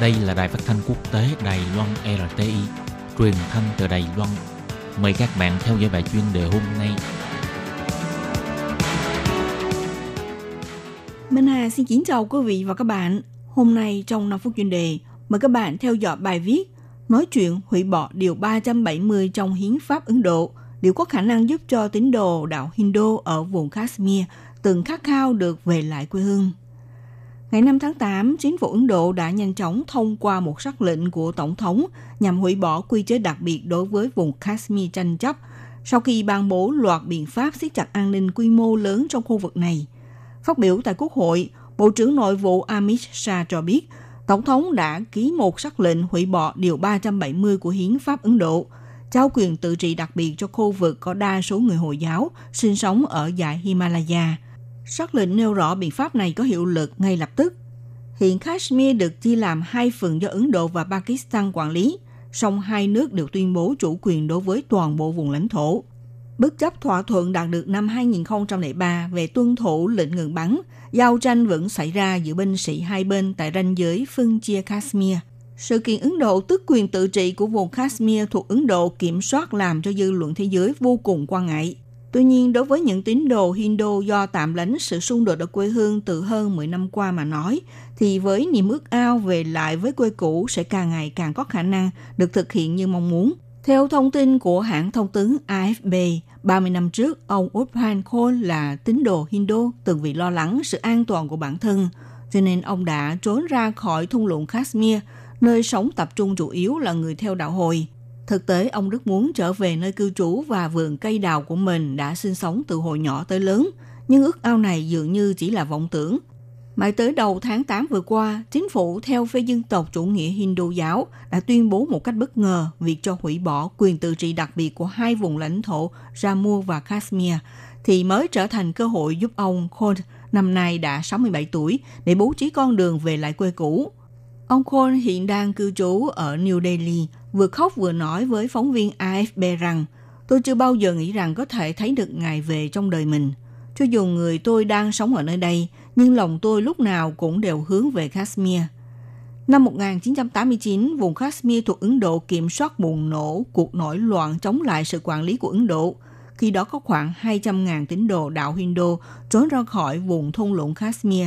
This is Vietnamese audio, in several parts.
Đây là đài phát thanh quốc tế Đài Loan RTI, truyền thanh từ Đài Loan. Mời các bạn theo dõi bài chuyên đề hôm nay. Minh Hà xin kính chào quý vị và các bạn. Hôm nay trong 5 phút chuyên đề, mời các bạn theo dõi bài viết Nói chuyện hủy bỏ điều 370 trong hiến pháp Ấn Độ liệu có khả năng giúp cho tín đồ đạo Hindu ở vùng Kashmir từng khát khao được về lại quê hương. Ngày 5 tháng 8, chính phủ Ấn Độ đã nhanh chóng thông qua một sắc lệnh của Tổng thống nhằm hủy bỏ quy chế đặc biệt đối với vùng Kashmir tranh chấp sau khi ban bố loạt biện pháp siết chặt an ninh quy mô lớn trong khu vực này. Phát biểu tại Quốc hội, Bộ trưởng Nội vụ Amit Shah cho biết, Tổng thống đã ký một sắc lệnh hủy bỏ Điều 370 của Hiến pháp Ấn Độ, trao quyền tự trị đặc biệt cho khu vực có đa số người Hồi giáo sinh sống ở dải Himalaya – Sắc lệnh nêu rõ biện pháp này có hiệu lực ngay lập tức. Hiện Kashmir được chia làm hai phần do Ấn Độ và Pakistan quản lý, song hai nước đều tuyên bố chủ quyền đối với toàn bộ vùng lãnh thổ. Bất chấp thỏa thuận đạt được năm 2003 về tuân thủ lệnh ngừng bắn, giao tranh vẫn xảy ra giữa binh sĩ hai bên tại ranh giới phân chia Kashmir. Sự kiện Ấn Độ tức quyền tự trị của vùng Kashmir thuộc Ấn Độ kiểm soát làm cho dư luận thế giới vô cùng quan ngại. Tuy nhiên, đối với những tín đồ Hindu do tạm lánh sự xung đột ở quê hương từ hơn 10 năm qua mà nói, thì với niềm ước ao về lại với quê cũ sẽ càng ngày càng có khả năng được thực hiện như mong muốn. Theo thông tin của hãng thông tấn AFP, 30 năm trước, ông Uphan Khol là tín đồ Hindu từng vì lo lắng sự an toàn của bản thân, cho nên ông đã trốn ra khỏi thung lũng Kashmir, nơi sống tập trung chủ yếu là người theo đạo hồi. Thực tế, ông rất muốn trở về nơi cư trú và vườn cây đào của mình đã sinh sống từ hồi nhỏ tới lớn, nhưng ước ao này dường như chỉ là vọng tưởng. Mãi tới đầu tháng 8 vừa qua, chính phủ theo phe dân tộc chủ nghĩa Hindu giáo đã tuyên bố một cách bất ngờ việc cho hủy bỏ quyền tự trị đặc biệt của hai vùng lãnh thổ Jammu và Kashmir, thì mới trở thành cơ hội giúp ông Khod năm nay đã 67 tuổi để bố trí con đường về lại quê cũ. Ông Khôn hiện đang cư trú ở New Delhi, vừa khóc vừa nói với phóng viên AFP rằng tôi chưa bao giờ nghĩ rằng có thể thấy được ngài về trong đời mình. Cho dù người tôi đang sống ở nơi đây, nhưng lòng tôi lúc nào cũng đều hướng về Kashmir. Năm 1989, vùng Kashmir thuộc Ấn Độ kiểm soát bùng nổ cuộc nổi loạn chống lại sự quản lý của Ấn Độ. Khi đó có khoảng 200.000 tín đồ đạo Hindu trốn ra khỏi vùng thung lũng Kashmir.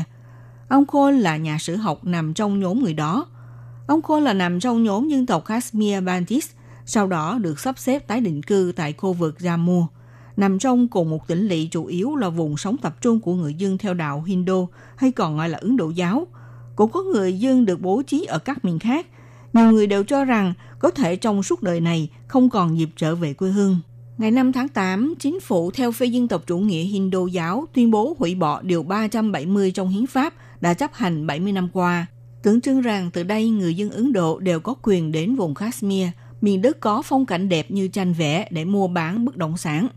Ông Khôi là nhà sử học nằm trong nhóm người đó – Ông Khôn là nằm trong nhóm dân tộc Kashmir Bantis, sau đó được sắp xếp tái định cư tại khu vực Jammu, nằm trong cùng một tỉnh lỵ chủ yếu là vùng sống tập trung của người dân theo đạo Hindu hay còn gọi là Ấn Độ giáo. Cũng có người dân được bố trí ở các miền khác. Nhiều người đều cho rằng có thể trong suốt đời này không còn dịp trở về quê hương. Ngày 5 tháng 8, chính phủ theo phe dân tộc chủ nghĩa Hindu giáo tuyên bố hủy bỏ điều 370 trong hiến pháp đã chấp hành 70 năm qua – Tưởng chừng rằng từ đây người dân Ấn Độ đều có quyền đến vùng Kashmir, miền đất có phong cảnh đẹp như tranh vẽ để mua bán bất động sản.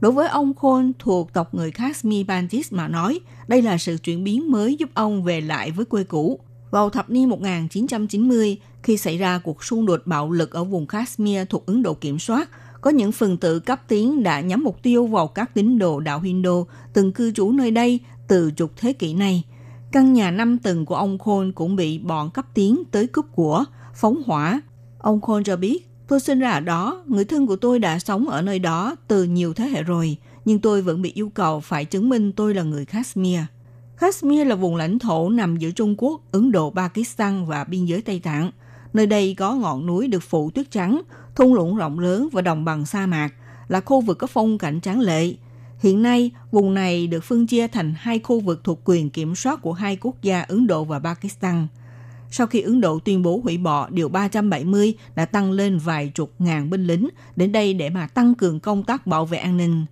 Đối với ông Khôn thuộc tộc người Kashmir Bantis mà nói, đây là sự chuyển biến mới giúp ông về lại với quê cũ. Vào thập niên 1990, khi xảy ra cuộc xung đột bạo lực ở vùng Kashmir thuộc Ấn Độ kiểm soát, có những phần tử cấp tiến đã nhắm mục tiêu vào các tín đồ đạo Hindu từng cư trú nơi đây từ chục thế kỷ này – Căn nhà năm tầng của ông Khôn cũng bị bọn cấp tiến tới cướp của, phóng hỏa. Ông Khôn cho biết, tôi sinh ra ở đó, người thân của tôi đã sống ở nơi đó từ nhiều thế hệ rồi, nhưng tôi vẫn bị yêu cầu phải chứng minh tôi là người Kashmir. Kashmir là vùng lãnh thổ nằm giữa Trung Quốc, Ấn Độ, Pakistan và biên giới Tây Tạng. Nơi đây có ngọn núi được phủ tuyết trắng, thung lũng rộng lớn và đồng bằng sa mạc, là khu vực có phong cảnh tráng lệ – Hiện nay, vùng này được phân chia thành hai khu vực thuộc quyền kiểm soát của hai quốc gia Ấn Độ và Pakistan. Sau khi Ấn Độ tuyên bố hủy bỏ Điều 370 đã tăng lên vài chục ngàn binh lính đến đây để mà tăng cường công tác bảo vệ an ninh.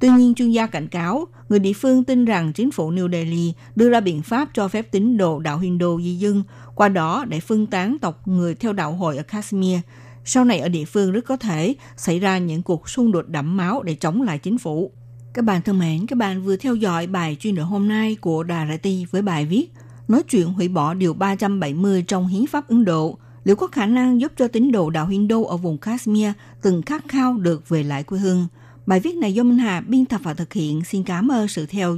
Tuy nhiên, chuyên gia cảnh cáo, người địa phương tin rằng chính phủ New Delhi đưa ra biện pháp cho phép tín đồ đạo Hindu di dân, qua đó để phân tán tộc người theo đạo hội ở Kashmir. Sau này ở địa phương rất có thể xảy ra những cuộc xung đột đẫm máu để chống lại chính phủ. Các bạn thân mến, các bạn vừa theo dõi bài chuyên đề hôm nay của Đà Ti với bài viết Nói chuyện hủy bỏ điều 370 trong hiến pháp Ấn Độ liệu có khả năng giúp cho tín đồ đạo Hindu ở vùng Kashmir từng khát khao được về lại quê hương. Bài viết này do Minh Hà biên tập và thực hiện. Xin cảm ơn sự theo